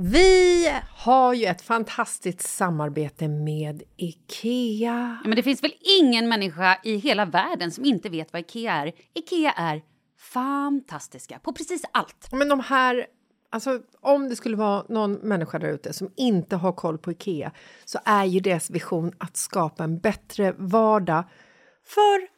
Vi har ju ett fantastiskt samarbete med IKEA. Ja, men det finns väl ingen människa i hela världen som inte vet vad Ikea är. Ikea är fantastiska på precis allt. Men de här, alltså om det skulle vara någon människa där ute som inte har koll på Ikea så är ju deras vision att skapa en bättre vardag för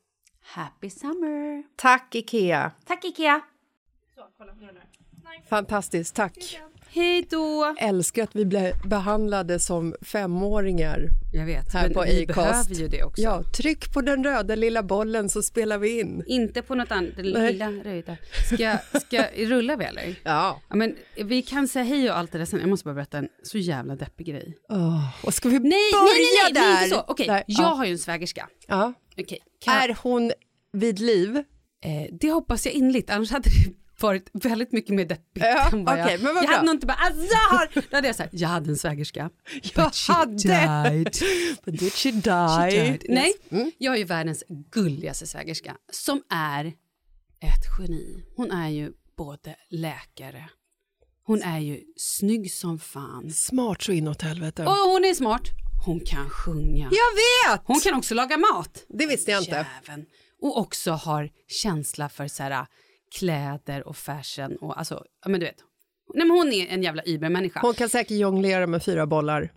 Happy summer! Tack, Ikea! Tack Ikea! Fantastiskt, tack. Hej då! Älskar att vi blev behandlade som femåringar Jag vet, här men på vi Acast. behöver ju det också. Ja, tryck på den röda lilla bollen så spelar vi in. Inte på något annat, den Nej. lilla röda. Ska, ska, rullar vi eller? Ja. Ja, men vi kan säga hej och allt det där sen. Jag måste bara berätta en så jävla deppig grej. Oh, och ska vi Nej, nej, börja nej, nej, där? nej, inte så. Okej, Nej, jag ja. har ju en svägerska. Ja. Okej, kan- Är hon vid liv? Eh, det hoppas jag innerligt, annars hade det varit väldigt mycket mer deppigt. Ja, än vad okej, jag, men vad jag bra. hade nog inte bara, alltså, jag har... Då hade jag sagt, jag hade en svägerska. Jag But she hade. died. But did she die? She died. Nej, Mm. jag är ju världens gulligaste svägerska som är ett geni. Hon är ju både läkare, hon är ju snygg som fan Smart så inåt helvete. och hon är smart. Hon kan sjunga. Jag vet! Hon kan också laga mat. Det visste jag inte. Jäveln. Och också har känsla för så här, kläder och fashion och alltså, ja men du vet. Nej men hon är en jävla übermänniska. Hon kan säkert jonglera med fyra bollar.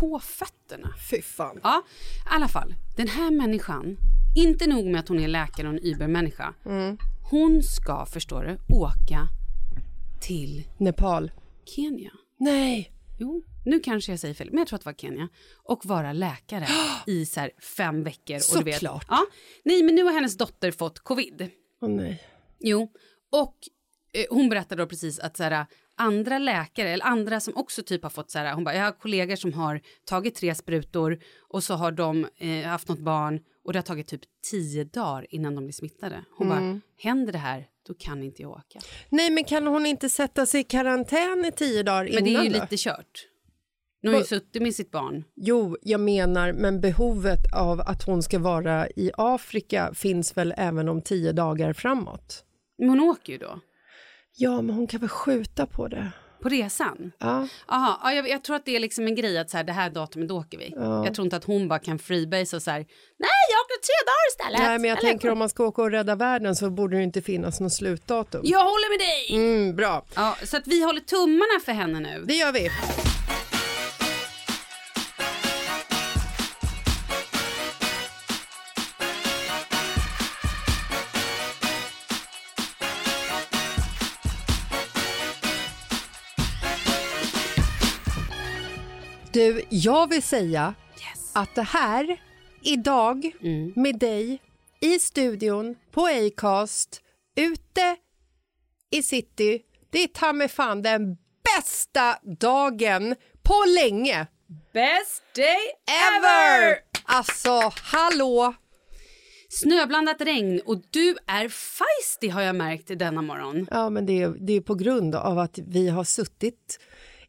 På fötterna. Fy fan. Ja, i alla fall. Den här människan, inte nog med att hon är läkare och en übermänniska. Mm. Hon ska, förstår du, åka till Nepal. Kenya. Nej. Jo, nu kanske jag säger fel, men jag tror att det var Kenya. Och vara läkare i så fem veckor. Såklart. ja, nej, men nu har hennes dotter fått covid. Åh nej. Jo, och eh, hon berättade då precis att så här, andra läkare eller andra som också typ har fått så här, hon bara, jag har kollegor som har tagit tre sprutor och så har de eh, haft något barn och det har tagit typ tio dagar innan de blir smittade. Hon bara, händer det här, då kan inte jag åka. Nej, men kan hon inte sätta sig i karantän i tio dagar Men det innan är ju då? lite kört. Nu har hon ju suttit med sitt barn. Jo, jag menar, men behovet av att hon ska vara i Afrika finns väl även om tio dagar framåt? Men hon åker ju då. Ja, men hon kan väl skjuta på det? På resan? Ja. Aha, ja, jag, jag tror att det är liksom en grej att så här, det här datumet åker vi. Jag tror inte att hon bara kan freebase och så här, nej jag åker tre dagar istället. Nej, men jag Eller- tänker om man ska åka och rädda världen så borde det inte finnas något slutdatum. Jag håller med dig! Mm, bra, Ja, så att vi håller tummarna för henne nu. det gör vi. Du, jag vill säga att det här idag med dig i studion på Acast ute i city, det är ta mig fan den bästa dagen på länge. Best day Ever! Alltså, hallå! Snöblandat regn och du är feisty har jag märkt denna morgon. Ja, men det är, det är på grund av att vi har suttit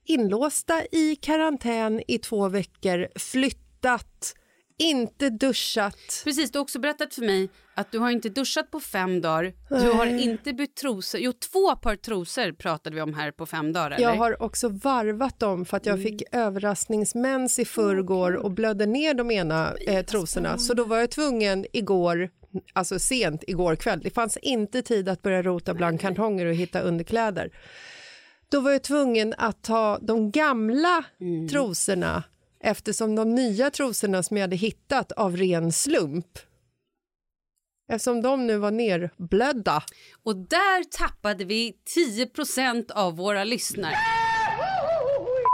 inlåsta i karantän i två veckor, flyttat, inte duschat. Precis, du har också berättat för mig att du har inte duschat på fem dagar. Du har inte bytt trosor. Jo, två par trosor pratade vi om här på fem dagar. Eller? Jag har också varvat dem för att jag fick överraskningsmens i förrgår och blödde ner de ena eh, trosorna. Så då var jag tvungen igår, alltså sent igår kväll, det fanns inte tid att börja rota bland kartonger och hitta underkläder. Då var jag tvungen att ta de gamla trosorna eftersom de nya trosorna som jag hade hittat av ren slump Eftersom de nu var nerblödda. Och där tappade vi 10% av våra lyssnare.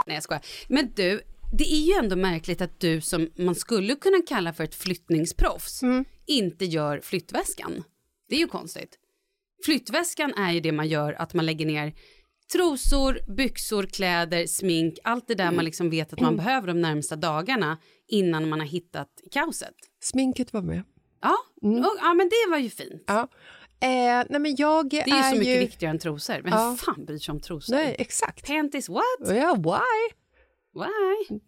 Nej, jag skojar. Men du, det är ju ändå märkligt att du som man skulle kunna kalla för ett flyttningsproffs inte gör flyttväskan. Det är ju konstigt. Flyttväskan är ju det man gör att man lägger ner trosor, byxor, kläder, smink, allt det där man liksom vet att man behöver de närmsta dagarna innan man har hittat kaoset. Sminket var med. Ja, och, ja men det var ju fint. Ja. Eh, nej men jag Det är ju så mycket ju... viktigare än trosor. Vem Ja. fan bryr sig om trosor? Nej, exakt. Panties what? Ja, why? Why?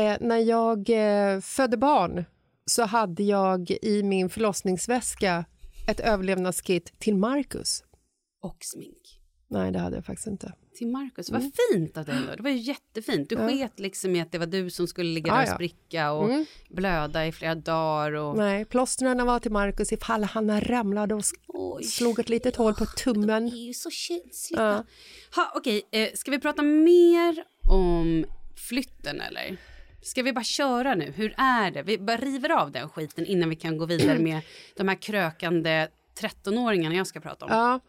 Eh, när jag eh, födde barn så hade jag i min förlossningsväska ett överlevnadskit till Marcus. Och smink. Nej, det hade jag faktiskt inte. Till Marcus. Mm. Vad fint av dig då. Det var ju jättefint. Du sket liksom i att det var du som skulle ligga Ja, där och ja. spricka och blöda i flera dagar. Och... Nej, plåstren var till Marcus ifall han ramlade och Oj. slog ett litet hål på tummen. Det är ju så känsliga. Ha, Okej, eh, ska vi prata mer om flytten eller? Ska vi bara köra nu? Hur är det? Vi bara river av den skiten innan vi kan gå vidare med de här krökande 13-åringarna jag ska prata om. Ja.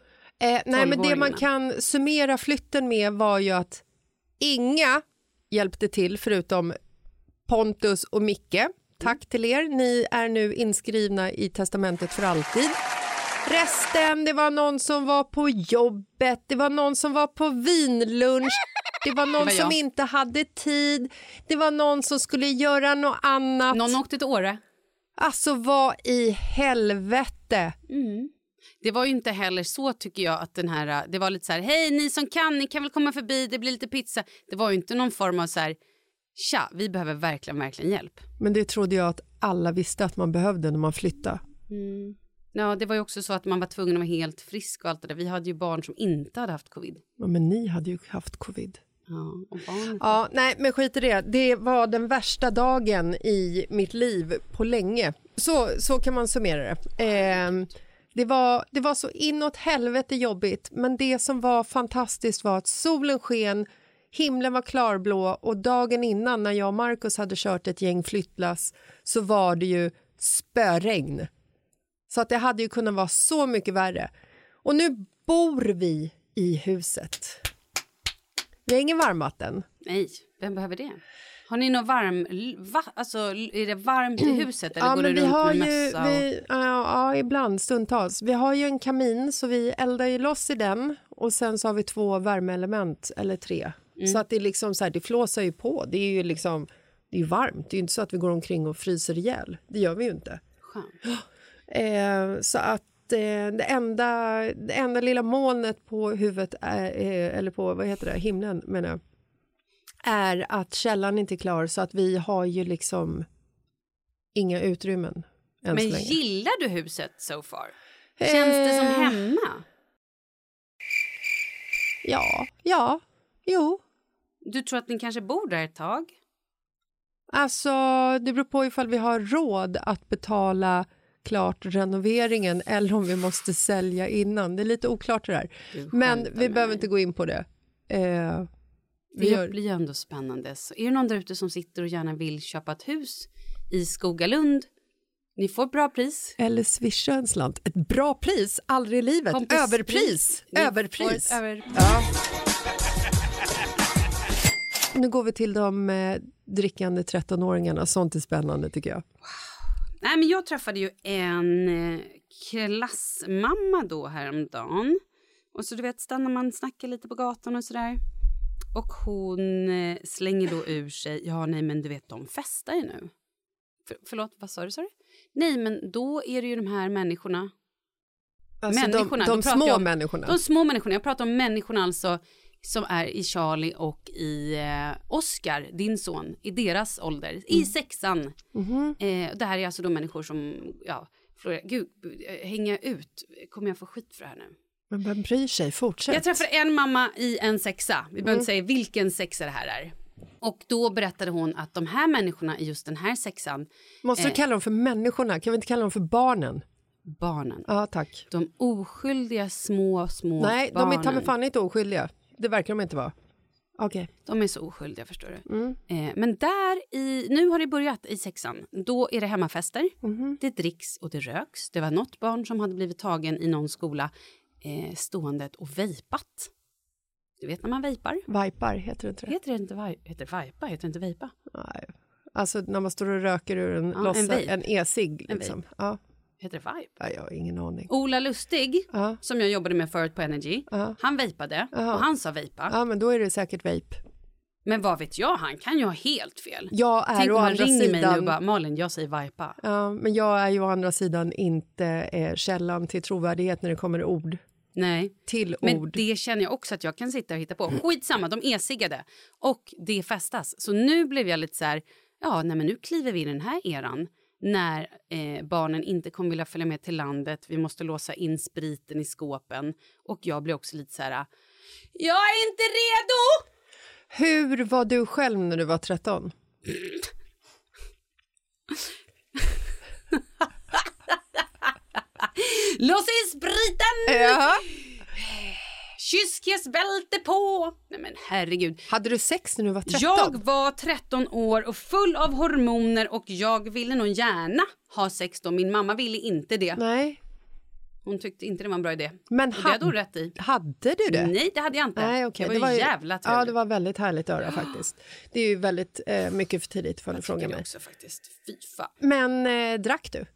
Eh, nej, men det man 12-åringarna. kan summera flytten med var ju att inga hjälpte till förutom Pontus och Micke. Tack till er. Ni är nu inskrivna i testamentet för alltid. Resten, det var någon som var på jobbet, det var någon som var på vinlunch, det var någon var som inte hade tid, det var någon som skulle göra något annat. Någon åkte till Åre. Alltså vad i helvete? Det var ju inte heller så tycker jag att den här, det var lite så här, hej ni som kan, ni kan väl komma förbi, det blir lite pizza. Det var ju inte någon form av så här, tja, vi behöver verkligen, verkligen hjälp. Men det trodde jag att alla visste att man behövde när man flyttade. Ja, det var ju också så att man var tvungen att vara helt frisk och allt det där. Vi hade ju barn som inte hade haft covid. Ja, men ni hade ju haft covid. Ja, och barn. Ja, nej, men skit i det. Det var den värsta dagen i mitt liv på länge. Så, så kan man summera det. Eh, det, var, det var så inåt helvete jobbigt, men det som var fantastiskt var att solen sken, himlen var klarblå och dagen innan när jag och Markus hade kört ett gäng flyttlass så var det ju spöregn. Så att det hade ju kunnat vara så mycket värre. Och nu bor vi i huset. Vi har ingen varmvatten. Nej, vem behöver det? Har ni något varm... Va? Alltså, är det varmt i huset eller går du vi runt har med ju, mössa? Och... vi, ja, ja, ibland, stundtals. Vi har ju en kamin, så vi eldar ju loss i den och sen så har vi två värmeelement, eller tre. Så att det är liksom så här, det flåsar ju på. Det är ju liksom, det är varmt. Det är ju inte så att vi går omkring och fryser ihjäl. Det gör vi ju inte. Eh, så att eh, det, enda, det enda lilla molnet på huvudet, är, eh, eller på vad heter det, himlen menar jag, är att källan inte är klar så att vi har ju liksom inga utrymmen Men gillar du huset so far? Känns det som Eh, hemma? Ja, ja, jo. Du tror att ni kanske bor där ett tag? Alltså, det beror på ifall vi har råd att betala klart renoveringen eller om vi måste sälja innan. Det är lite oklart det där. Men vi med behöver mig. inte gå in på det. Eh, Det gör, blir ju ändå spännande. Så är det någon där ute som sitter och gärna vill köpa ett hus i Skogalund? Ni får bra pris. eller swisha en slant. Ett bra pris, aldrig i livet. Kompis- Överpris. Ni Överpris. Över... Nu går vi till de eh, drickande 13-åringarna. Sånt är spännande tycker jag. Nej, men jag träffade ju en eh, klassmamma då häromdagen. Och så du vet, stannar man snackar lite på gatan och sådär. Och hon eh, slänger då ur sig, ja nej men du vet de festar ju nu. För, förlåt, vad sa du? Sa du? Nej men då är det ju de här människorna. Alltså Människorna, de de små jag om- människorna. De små människorna, jag pratar om människorna alltså som är i Charlie och i eh, Oscar, din son, i deras ålder, Mm. i sexan. Mhm. Eh, det här är alltså då människor som, ja, florerar. Gud, eh, hänga ut, kommer jag få skit för det här nu? Men vem bryr sig? Fortsätt. Jag träffade en mamma i en sexa, vi behöver Mm. inte säga vilken sexa det här är. Och då berättade hon att de här människorna i just den här sexan, Måste du eh. kalla dem för människorna? Kan vi inte kalla dem för barnen? barnen, Ja, tack. de oskyldiga små, små Nej, de barnen. är ta mig fan inte oskyldiga. Det verkar de inte vara. Okej. De är så oskyldiga förstår du. Mm. Eh, men där i, nu har det börjat i sexan. Då är det hemmafester. Mhm. Det dricks och det röks. Det var något barn som hade blivit tagen i någon skola eh, ståendet och vejpat. Du vet när man vejpar? Vipar, heter det inte det? Heter det inte vaj- heter vajpa? Heter det inte vejpa? Nej. Alltså när man står och röker ur en, Ja, lossa, en e-cigg. En Liksom. Ja. Heter det vibe? Ja, jag har ingen aning. Ola Lustig, Ja. som jag jobbade med förut på Energy, Ja. han vejpade och han sa vejpa. ja, men då är det säkert vape. Men vad vet jag, han kan ju ha helt fel. Jag är Tänk om han ringer mig nu och sidan... bara Malin, jag säger vajpa. Ja, men jag är ju å andra sidan inte eh, källan till trovärdighet när det kommer ord. Nej. Till Men ord. det känner jag också att jag kan sitta och hitta på. Skitsamma, de e-ciggade. Och det festas. Så nu blev jag lite så här, ja, nej men nu kliver vi in i den här eran. När eh, barnen inte kommer vilja följa med till landet. Vi måste låsa in spriten i skåpen. Och jag blir också lite så här, jag är inte redo! Hur var du själv när du var 13? Lås in spriten! Ja. Kyskhetsbälte på! Nej men herregud. Hade du sex när du var 13? Jag var 13 år och full av hormoner och jag ville nog gärna ha sex då. Min mamma ville inte det. Nej. Hon tyckte inte det var en bra idé. Men och det hade hon rätt i. Hade du det? Nej, det hade jag inte. Nej, okej. Det var ju jävla trevligt. Ja, det var väldigt härligt att höra faktiskt. Det är ju väldigt eh, mycket för tidigt för att fråga det mig. också faktiskt. Fy fan. Men eh, drack du?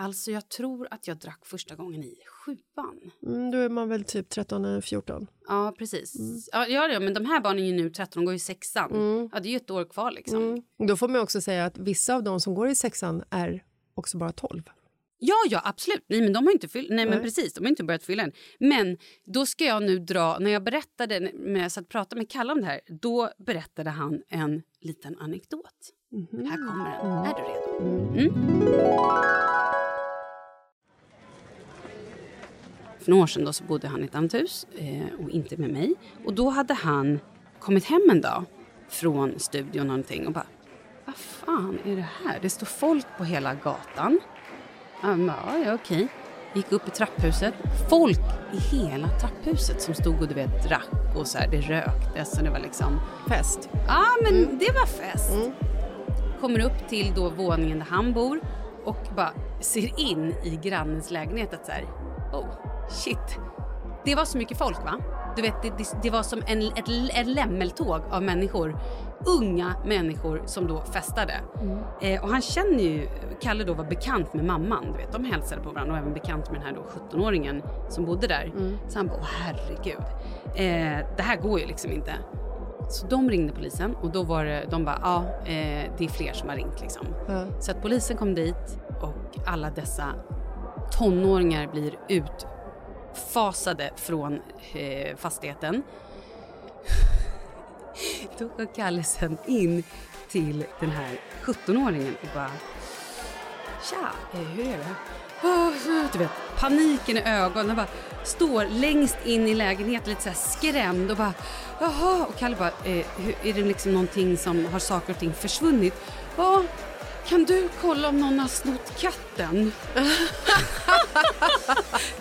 Alltså jag tror att jag drack första gången i sjuan. Mm, då är man väl typ 13 eller 14. Ja, precis. Mm. Ja, ja, ja, men de här barnen är ju nu 13, de går i sexan. Ja, det är ju ett år kvar liksom. Mm. Då får man också säga att vissa av de som går i sexan är också bara 12. Ja, ja, absolut. Nej, men de har inte fyllt. Nej, men Nej. precis. De har inte börjat fylla än. Men då ska jag nu dra. När jag berättade, när jag satt och pratade med Kalle om det här, då berättade han en liten anekdot. Här kommer den. Är du redo? Mm. För några år sedan då så bodde han i ett annat hus eh, och inte med mig. Och då hade han kommit hem en dag från studion någonting och bara vad fan är det här? Det står folk på hela gatan. Ja, men, ja, okej. Gick upp i trapphuset. Folk i hela trapphuset som stod och du vet drack och så här, det röktes och det var liksom... Fest. Ja, men det var fest. Kommer upp till då våningen där han bor och bara ser in i grannens lägenhet att så här, oh shit. Det var så mycket folk va? du vet, det, det, det var som en, ett, ett lämmeltåg av människor. Unga människor som då festade. Eh, och han känner ju, Kalle då var bekant med mamman. Du vet, de hälsade på varandra och även bekant med den här då 17-åringen som bodde där. Så han bara, herregud. Eh, det här går ju liksom inte. Så de ringde polisen och då var det, de bara, ja, eh, det är fler som har ringt liksom. Så att polisen kom dit och alla dessa tonåringar blir fasade från eh, fastigheten. Då går Kalle sen in till den här 17-åringen och bara, tja, eh, hur är det? Ah, du vet, paniken i ögonen. bara står längst in i lägenheten lite så här skrämd och bara jaha. Och Kalle bara, eh, är det liksom någonting som har saker och ting försvunnit? Ja, kan du kolla om någon har snott katten?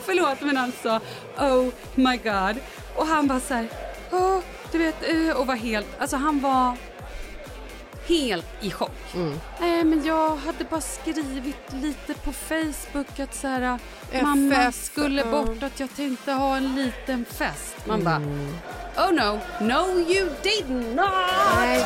Förlåt men alltså, oh my god. Och han bara så här, "Ja, du vet, eh", och var helt, alltså han var helt i chock. Nej men jag hade bara skrivit lite på Facebook att så här, mamma skulle ja. bort att jag tänkte ha en liten fest. Man bara, oh no, no you did not! Nej.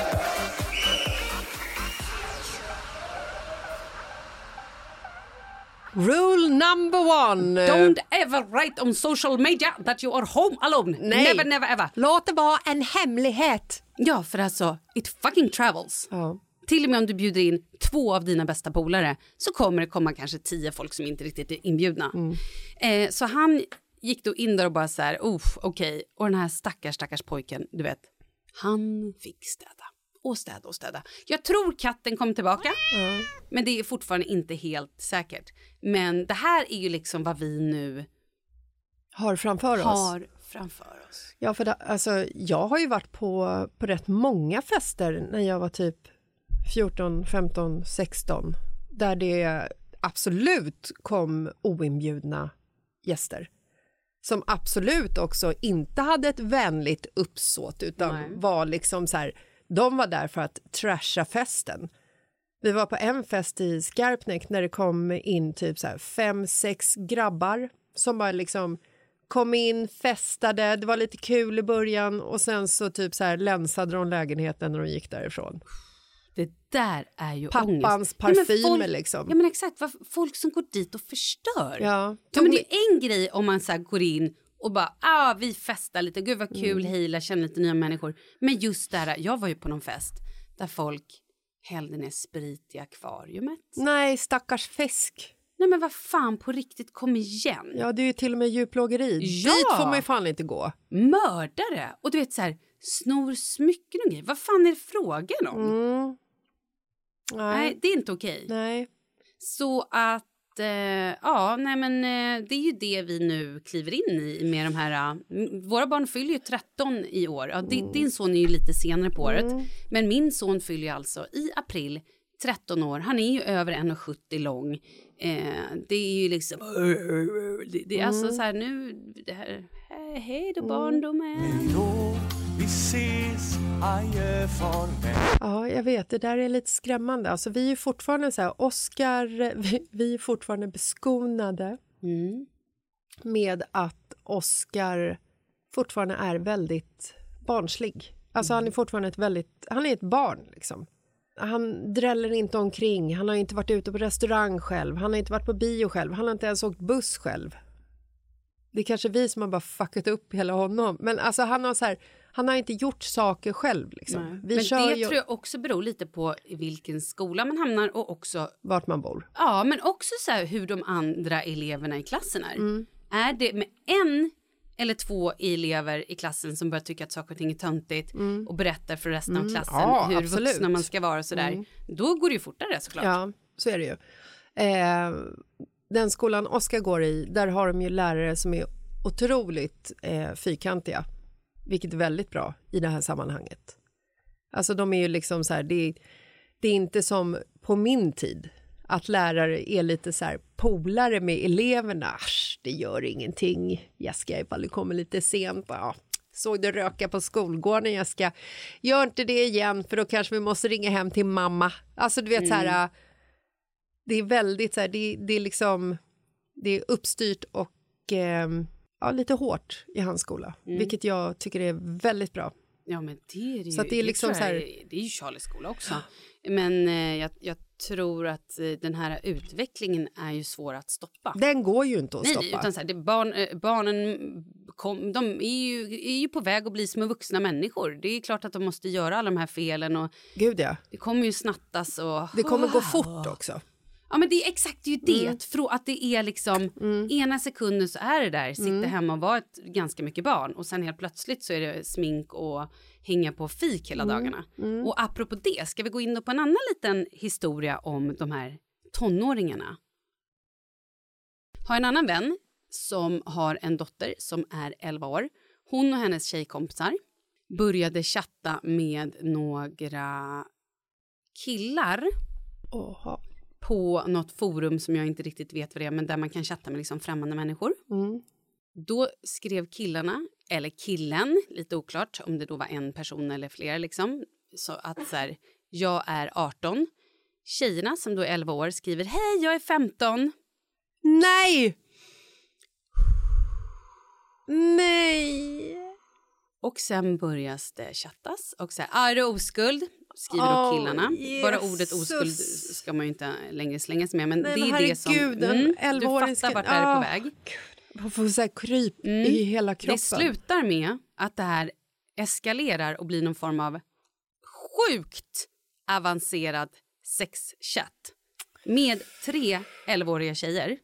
Rule number one. Don't ever write on social media that you are home alone. Nej. Never, never ever. Låt det vara en hemlighet. Ja, för alltså, it fucking travels. Ja. Till och med om du bjuder in två av dina bästa polare så kommer det komma kanske tio folk som inte riktigt är inbjudna. Eh, så han gick då in där och bara så här, okej. Och den här stackars, stackars pojken, du vet, han fick städa. Och städa och städa. Jag tror katten kom tillbaka, men det är fortfarande inte helt säkert. Men det här är ju liksom vad vi nu Har framför oss. har framför oss. Ja, för det, alltså, jag har ju varit på, på rätt många fester när jag var typ 14, 15, 16 där det absolut kom oinbjudna gäster som absolut också inte hade ett vänligt uppsåt utan Nej. var liksom så här, de var där för att trasha festen. Vi var på en fest i Skarpnäck när det kom in typ så fem, sex grabbar som bara liksom kom in, festade, det var lite kul i början och sen så typ så här länsade de lägenheten när de gick därifrån. Det där är ju Pappans ångest. Ja, men parfymer folk, liksom. Ja men exakt, folk som går dit och förstör. Ja, Ja, men det är en grej om man så här går in och bara, ah, vi festar lite, gud vad kul, Mm. hej, lär känna lite nya människor. Men just där, jag var ju på någon fest där folk hällde ner sprit i akvariumet. Nej, stackars fisk. Nej men vad fan, på riktigt, kom igen. Ja, det är ju till och med djurplågeri. Ja! Dit får man ju fan inte gå. Mördare! Och du vet så här, snor smycken och grejer. Vad fan är det frågan om? Mm. Nej. Nej, det är inte okej. Nej. Så att, eh, ja, nej men eh, det är ju det vi nu kliver in i med de här, eh, våra barn fyller ju 13 i år. Ja, di- Din son är ju lite senare på året, men min son fyller ju alltså i april 13 år. Han är ju över 1,70 lång. Eh, det är ju liksom, det, det är alltså så här nu, det här, hej, hej då barndomen. Då vi ses, adjö, farväl. Ja, jag vet. Det där är lite skrämmande. Alltså, vi är fortfarande så här, Oscar, vi, vi är fortfarande beskonade Mm. med att Oscar fortfarande är väldigt barnslig. Alltså han är fortfarande ett väldigt, han är ett barn liksom. Han dräller inte omkring, han har inte varit ute på restaurang själv, han har inte varit på bio själv, han har inte ens åkt buss själv. Det är kanske vi som har bara fuckat upp hela honom, men alltså han har så här, han har inte gjort saker själv liksom. Men det ju tror jag också beror lite på vilken skola man hamnar och också vart man bor. Ja, men också så hur de andra eleverna i klassen är. Mm. Är det med en eller två elever i klassen som börjar tycka att saker och ting är töntigt och berättar för resten av klassen Mm. Ja, hur absolut. vuxna man ska vara och sådär, då går det ju fortare såklart. Ja, så är det ju. Eh, den skolan Oskar går i, där har de ju lärare som är otroligt eh, fyrkantiga, vilket är väldigt bra i det här sammanhanget. Alltså de är ju liksom så här, det det är inte som på min tid, att lärare är lite så här polare med eleverna. Asch, det gör ingenting, Jessica, ifall du kommer lite sent. Ja, såg du röka på skolgården, Jessica? Gör inte det igen, för då kanske vi måste ringa hem till mamma. Alltså, du vet så här, det är väldigt så här, det, det är liksom, det är uppstyrt och ehm, ja, lite hårt i hans skola, Mm. vilket jag tycker är väldigt bra. Ja, men det är det ju. Så det är liksom jag så här- är- Det är ju Charlies skola också. Men eh, jag, jag tror att eh, den här utvecklingen är ju svår att stoppa. Den går ju inte att Nej, stoppa. utan så här, det barn, eh, barnen kom, de är ju, är ju på väg att bli små vuxna människor. Det är klart att de måste göra alla de här felen och Gud ja. det kommer ju snattas och... Det kommer gå fort också. Ja men det är exakt ju det, frå, att det är liksom ena sekunden så är det där, sitta hemma och vara ett ganska mycket barn och sen helt plötsligt så är det smink och hänga på fik hela dagarna. Och apropå det, ska vi gå in på en annan liten historia om de här tonåringarna? Har en annan vän som har en dotter som är 11 år. Hon och hennes tjejkompisar började chatta med några killar Oha. på något forum som jag inte riktigt vet vad det är, men där man kan chatta med liksom främmande människor. Då skrev killarna, eller killen, lite oklart om det då var en person eller fler, liksom, så att så här, jag är 18. Tjejerna som då är 11 år skriver hej, jag är 15. Nej! Nej! Och sen börjas det chattas och så här, ah, är du oskuld? Skriver då Åh, killarna. Bara ordet Jesus. oskuld ska man ju inte längre slänga sig med, men Nej, det men är det som... en du 11-åring fattar vart det är på Ah, väg. Man får så här kryp i hela kroppen. Det slutar med att det här eskalerar och blir någon form av sjukt avancerad sexchatt med tre 11-åriga tjejer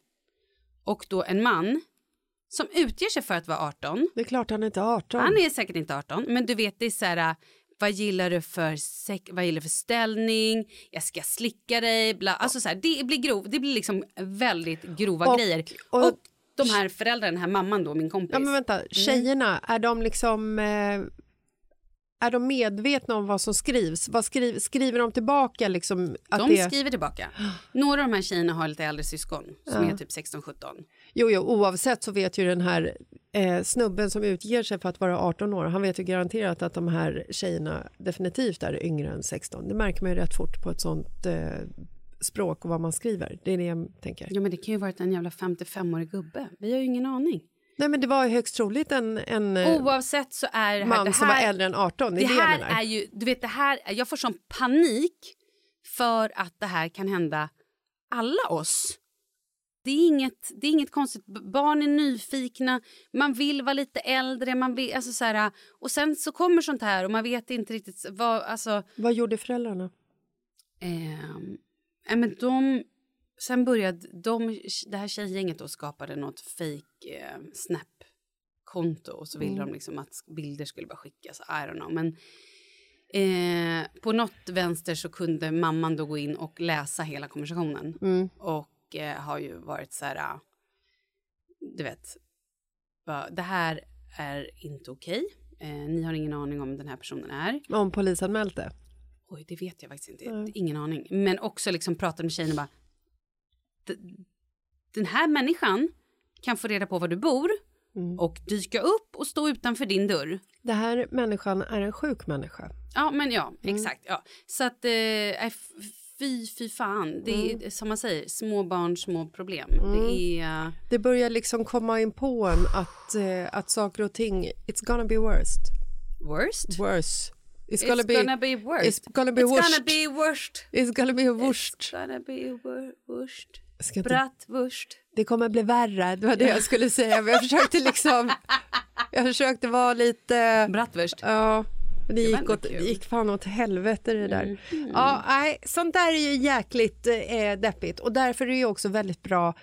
och då en man som utger sig för att vara 18. Det är klart han inte är 18. Han är säkert inte 18, men du vet det är så här vad gillar du för vad gillar för ställning, jag ska slicka dig, bla. Alltså så här, det blir grov, det blir liksom väldigt grova Och- grejer. och- Och, de här föräldrarna, den här mamman då, min kompis. Ja, men vänta, tjejerna, är de liksom... Eh, är de medvetna om vad som skrivs? Vad skriv, skriver de tillbaka? Liksom, att de det, skriver tillbaka. Några av de här tjejerna har lite äldre syskon som är typ 16-17. Jo, jo, oavsett så vet ju den här eh, snubben som utger sig för att vara 18 år, han vet ju garanterat att de här tjejerna definitivt är yngre än 16. Det märker man ju rätt fort på ett sånt eh, språk och vad man skriver. Det är det jag tänker. Ja men det kan ju varit en jävla 55-årig gubbe. Vi har ju ingen aning. Nej, men det var högst troligt en, en eh, Oavsett så är det här... man det som var här, äldre än 18. Det Det här är ju, du vet det här, jag får sån panik för att det här kan hända alla oss. Det är inget, det är inget konstigt. Barn är nyfikna, man vill vara lite äldre. Man vill, alltså så här, och sen så kommer sånt här och man vet inte riktigt vad... Alltså, Vad gjorde föräldrarna? Ehm, ja, men de, sen började de, det här tjejgänget då skapade något fake eh, Snap-konto och så ville de liksom att bilder skulle bara skickas. I don't know. Men eh, på något vänster så kunde mamman då gå in och läsa hela konversationen. Och eh, har ju varit så här, ah, du vet, bara, det här är inte okej. Eh, ni har ingen aning om den här personen är. Om polisanmält det? Oj, det vet jag faktiskt inte. Ingen aning. Men också liksom prata med tjejen och bara... "D- Den här människan kan få reda på var du bor och dyka upp och stå utanför din dörr. Det här människan är en sjuk människa. Ja, men ja, exakt. Ja. Så att, eh, fy, fy fan. Det är som man säger, små barn, små problem. Det är... eh, Det börjar liksom komma in på en att, eh, att saker och ting, it's gonna be worst. worst. Worse. It's It's gonna be, gonna be worst. It's gonna be It's worst. gonna be worst. It's gonna be worst. It's gonna be wor- worst. Ska inte- Bratwurst. Det kommer bli värre, det var det jag skulle säga. Men jag försökte liksom, jag försökte vara lite, Bratwurst. ja, men det gick, åt. Mm. gick fan åt helvete det där. Ja, nej, sånt där är ju jäkligt eh, deppigt och därför är det ju också väldigt bra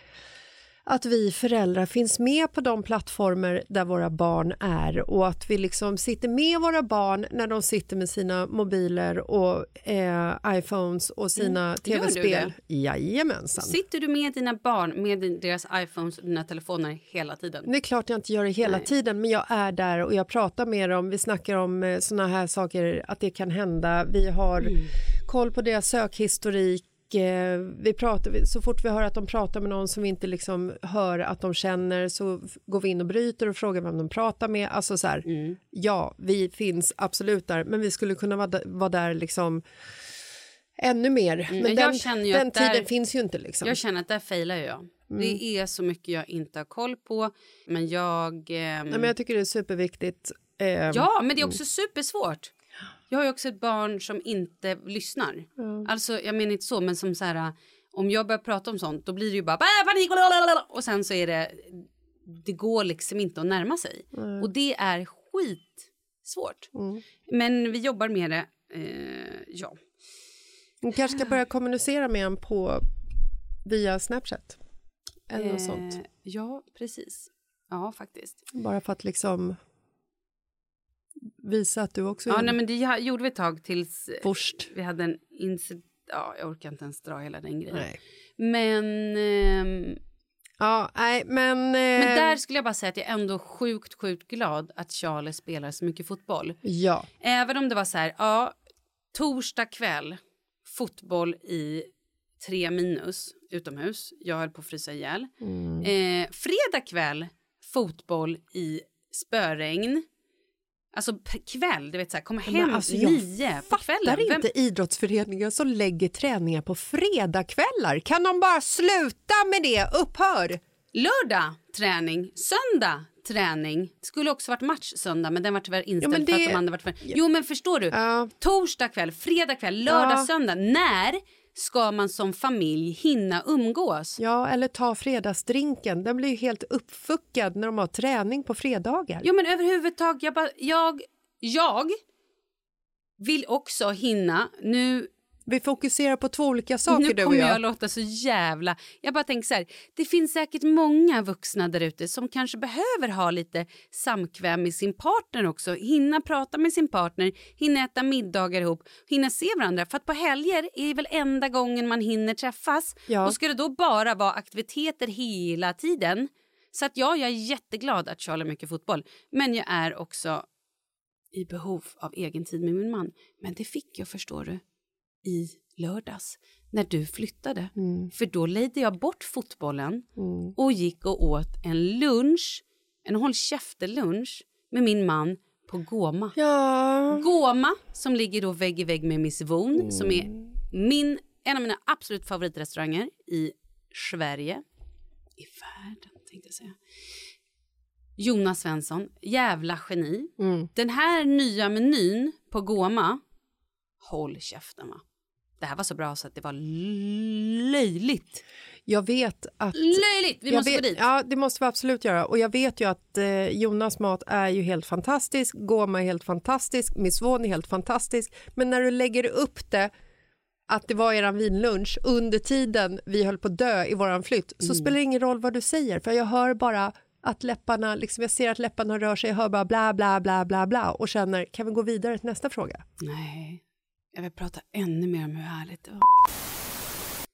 att vi föräldrar finns med på de plattformar där våra barn är och att vi liksom sitter med våra barn när de sitter med sina mobiler och eh, Iphones och sina Mm. Gör du tv-spel. Jajamensan. Sitter du med dina barn med deras iPhones och dina telefoner hela tiden? Det är klart jag inte gör det hela tiden, men jag är där och jag pratar med dem. Vi snackar om eh, såna här saker, att det kan hända. Vi har Mm. koll på deras sökhistorik. Eh, Vi pratar, så fort vi hör att de pratar med någon som vi inte liksom hör att de känner så går vi in och bryter och frågar vem de pratar med. Alltså så här, ja, vi finns absolut där, men vi skulle kunna vara, d- vara där liksom ännu mer. Mm, Men jag den, den att där- tiden finns ju inte. Liksom. Jag känner att där failar jag. Det är så mycket jag inte har koll på. Men jag... ehm, Nej, men jag tycker det är superviktigt. Eh, Ja, men det är också supersvårt. Jag har ju också ett barn som inte lyssnar. Alltså, jag menar inte så, men som så här... Om jag börjar prata om sånt, då blir det ju bara "Bah, panik och sen så är det... Det går liksom inte att närma sig. Och det är skitsvårt. Men vi jobbar med det. Eh, ja. Man kanske ska börja kommunicera med en på, via Snapchat. Eller något sånt. Eh, Ja, precis. Ja, faktiskt. Bara för att liksom visa att du också Ja, är nej, men det gjorde vi ett tag tills först. vi hade en incident. Ja, jag orkar inte ens dra hela den grejen. Nej. Men, ehm, Ja, nej, men... Eh, men där skulle jag bara säga att jag är ändå sjukt, sjukt glad att Charlie spelar så mycket fotboll. Ja. Även om det var så här, ja, torsdag kväll, fotboll i tre minus utomhus. Jag höll på att frysa ihjäl. Mm. Eh, fredag kväll, fotboll i spöregn. Alltså kväll, du vet så här, komma Men hem alltså, jag nio på kvällen. fattar Vem- inte idrottsföreningar som lägger träningar på fredagskvällar. Kan de bara sluta med det? Upphör! Lördag träning, söndag träning. Skulle också varit match söndag men den var tyvärr inställd men för att det- de andra varit för... Jo men förstår du? Ja. Torsdag kväll, fredag kväll, lördag, Ja. söndag. När ska man som familj hinna umgås? Ja, eller ta fredagsdrinken. Den blir ju helt uppfuckad när de har träning på fredagar. Jo men överhuvudtaget, jag, bara, jag, jag vill också hinna. Nu Vi fokuserar på två olika saker nu kommer jag. jag låta så jävla... Jag bara tänker så här, det finns säkert många vuxna där ute som kanske behöver ha lite samkväm med sin partner också. Hinna prata med sin partner, hinna äta middagar ihop, hinna se varandra. För att på helger är väl enda gången man hinner träffas. Ja. Och ska det då bara vara aktiviteter hela tiden? Så att ja, jag är jätteglad att Charlie har mycket fotboll. Men jag är också i behov av egen tid med min man. Men det fick jag, förstår du, i lördags när du flyttade. För då lejde jag bort fotbollen och gick och åt en lunch, en håll käften-lunch med min man på Goma. Ja, Goma som ligger då vägg i vägg med Miss Von som är min, en av mina absolut favoritrestauranger i Sverige. I världen tänkte jag säga. Jonas Svensson, jävla geni. Den här nya menyn på Goma, håll käften va. Det här var så bra så att det var löjligt. jag vet att... Löjligt! Vi måste vet, gå dit. Ja, det måste vi absolut göra. Och jag vet ju att eh, Jonas mat är ju helt fantastisk, Goma är helt fantastisk, Miss Von är helt fantastisk. Men när du lägger upp det att det var eran vinlunch under tiden vi höll på att dö i våran flytt så Mm. spelar det ingen roll vad du säger för jag hör bara att läpparna, liksom jag ser att läpparna rör sig, jag hör bara bla bla bla bla bla och känner kan vi gå vidare till nästa fråga? Nej, jag vill prata ännu mer om hur härligt det var.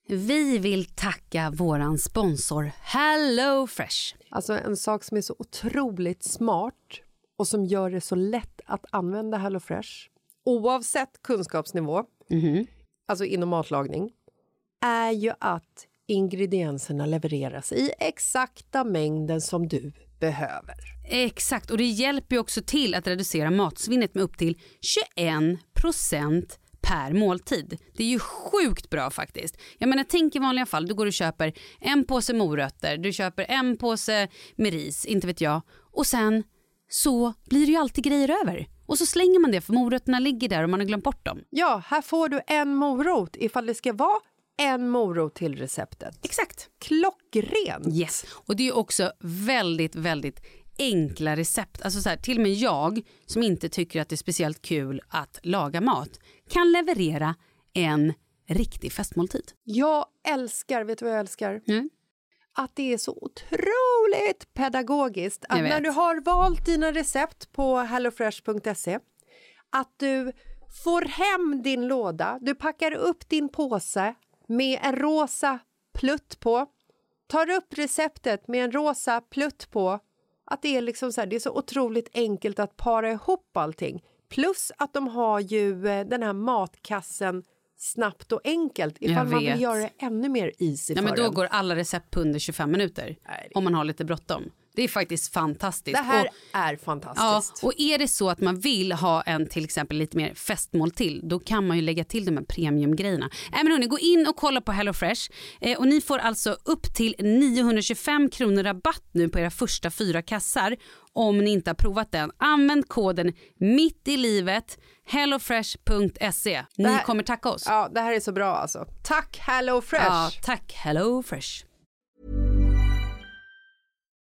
Vi vill tacka våran sponsor Hello Fresh. Alltså en sak som är så otroligt smart och som gör det så lätt att använda HelloFresh oavsett kunskapsnivå, alltså inom matlagning, är ju att ingredienserna levereras i exakta mängden som du behöver. Exakt, och det hjälper ju också till att reducera matsvinnet med upp till 21 procent per måltid. Det är ju sjukt bra faktiskt. Jag menar, tänk i vanliga fall, du går och köper en påse morötter, du köper en påse med ris, inte vet jag. Och sen så blir det ju alltid grejer över. Och så slänger man det för morötterna ligger där och man har glömt bort dem. Ja, här får du en morot ifall det ska vara en morot till receptet. Exakt. Klockren! Yes, och det är också väldigt, väldigt enkla recept. Alltså så här, till och med jag som inte tycker att det är speciellt kul att laga mat kan leverera en riktig festmåltid. Jag älskar, vet du vad jag älskar? Mm. Att det är så otroligt pedagogiskt. Att när du har valt dina recept på hellofresh.se att du får hem din låda, du packar upp din påse med en rosa plutt på, tar upp receptet med en rosa plutt på. Att det är liksom så här, det är så otroligt enkelt att para ihop allting. Plus att de har ju eh, den här matkassen snabbt och enkelt ifall man vill göra det ännu mer easy Ja, men då en. går alla recept på under 25 minuter om man har lite bråttom. Det är faktiskt fantastiskt. Det här Och- är Ja, fantastiskt. och är det så att man vill ha en till exempel lite mer festmål till, då kan man ju lägga till de här premiumgrejerna. Äh, men hörni, gå in och kolla på HelloFresh eh, och ni får alltså upp till 925 kronor rabatt nu på era första fyra kassar om ni inte har provat den. Använd koden mitt i livet hellofresh.se. Ni här- kommer tacka oss. Ja, det här är så bra alltså. Tack Hello Fresh! Ja, tack HelloFresh.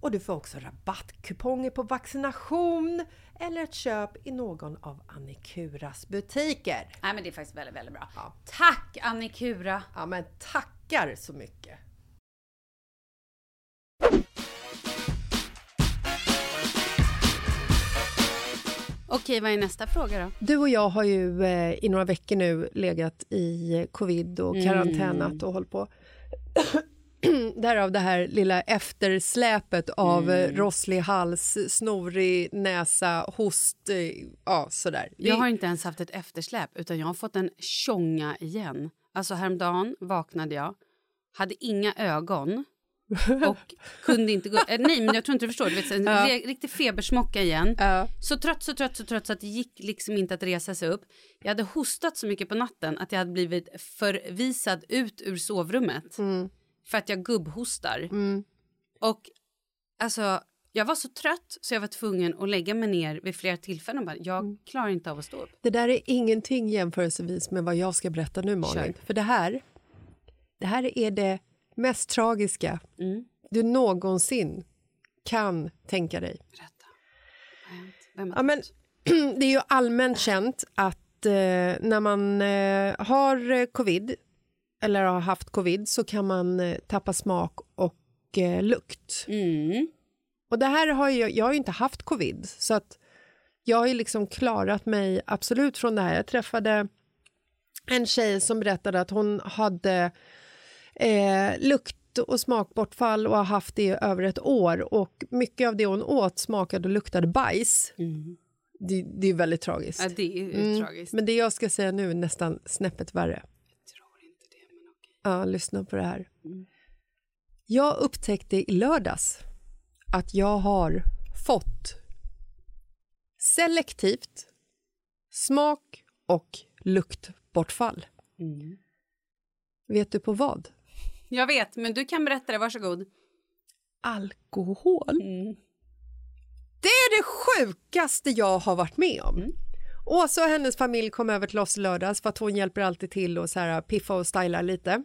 och du får också rabattkuponger på vaccination eller ett köp i någon av Annikuras butiker. Nej men det är faktiskt väldigt, väldigt bra. Ja. Tack Annikura! Ja men tack tackar så mycket. Okej, vad är nästa fråga då? Du och jag har ju eh, i några veckor nu legat i covid och Mm. karantänat och hållit på. Därav det här lilla eftersläpet av Mm. mm. rosslig hals, snorig näsa, host, eh, ja sådär. Jag har inte ens haft ett eftersläp utan jag har fått en tjonga igen. Alltså häromdagen vaknade jag, hade inga ögon och kunde inte gå... Eh, nej, men jag tror inte du förstår. Du vet, en Ja. riktig febersmocka igen. Ja. Så trött, så trött, så trött så att det gick liksom inte att resa sig upp. Jag hade hostat så mycket på natten att jag hade blivit förvisad ut ur sovrummet Mm. För att jag gubbhostar. Mm. Och alltså, jag var så trött så jag var tvungen att lägga mig ner vid flera tillfällen och bara, jag Mm. klarar inte av att stå upp. Det där är ingenting jämförelsevis med vad jag ska berätta nu Malin. Kör. För det här, det här är det mest tragiska Mm. du någonsin kan tänka dig. Berätta. Vem har Ja, men, det är ju allmänt känt att eh, när man eh, har eh, covid eller har haft covid så kan man eh, tappa smak och eh, lukt. Mm. Och det här har jag, jag har ju inte haft covid så att jag har ju liksom klarat mig absolut från det här. Jag träffade en tjej som berättade att hon hade eh, lukt och smakbortfall och har haft det i över ett år och mycket av det hon åt smakade och luktade bajs. Mm. Det, det är väldigt tragiskt. Ja, det är Mm, tragiskt. Men det jag ska säga nu är nästan snäppet värre. Jag tror inte det, men okej. Ja, lyssna på det här. Mm. Jag upptäckte i lördags att jag har fått selektivt smak och luktbortfall. Mm. Vet du på vad? Jag vet, men du kan berätta det. Varsågod. Alkohol. Mm. Det är det sjukaste jag har varit med om. Mm. Åsa och hennes familj kom över till oss lördags för att hon hjälper alltid till och så här piffa och styla lite.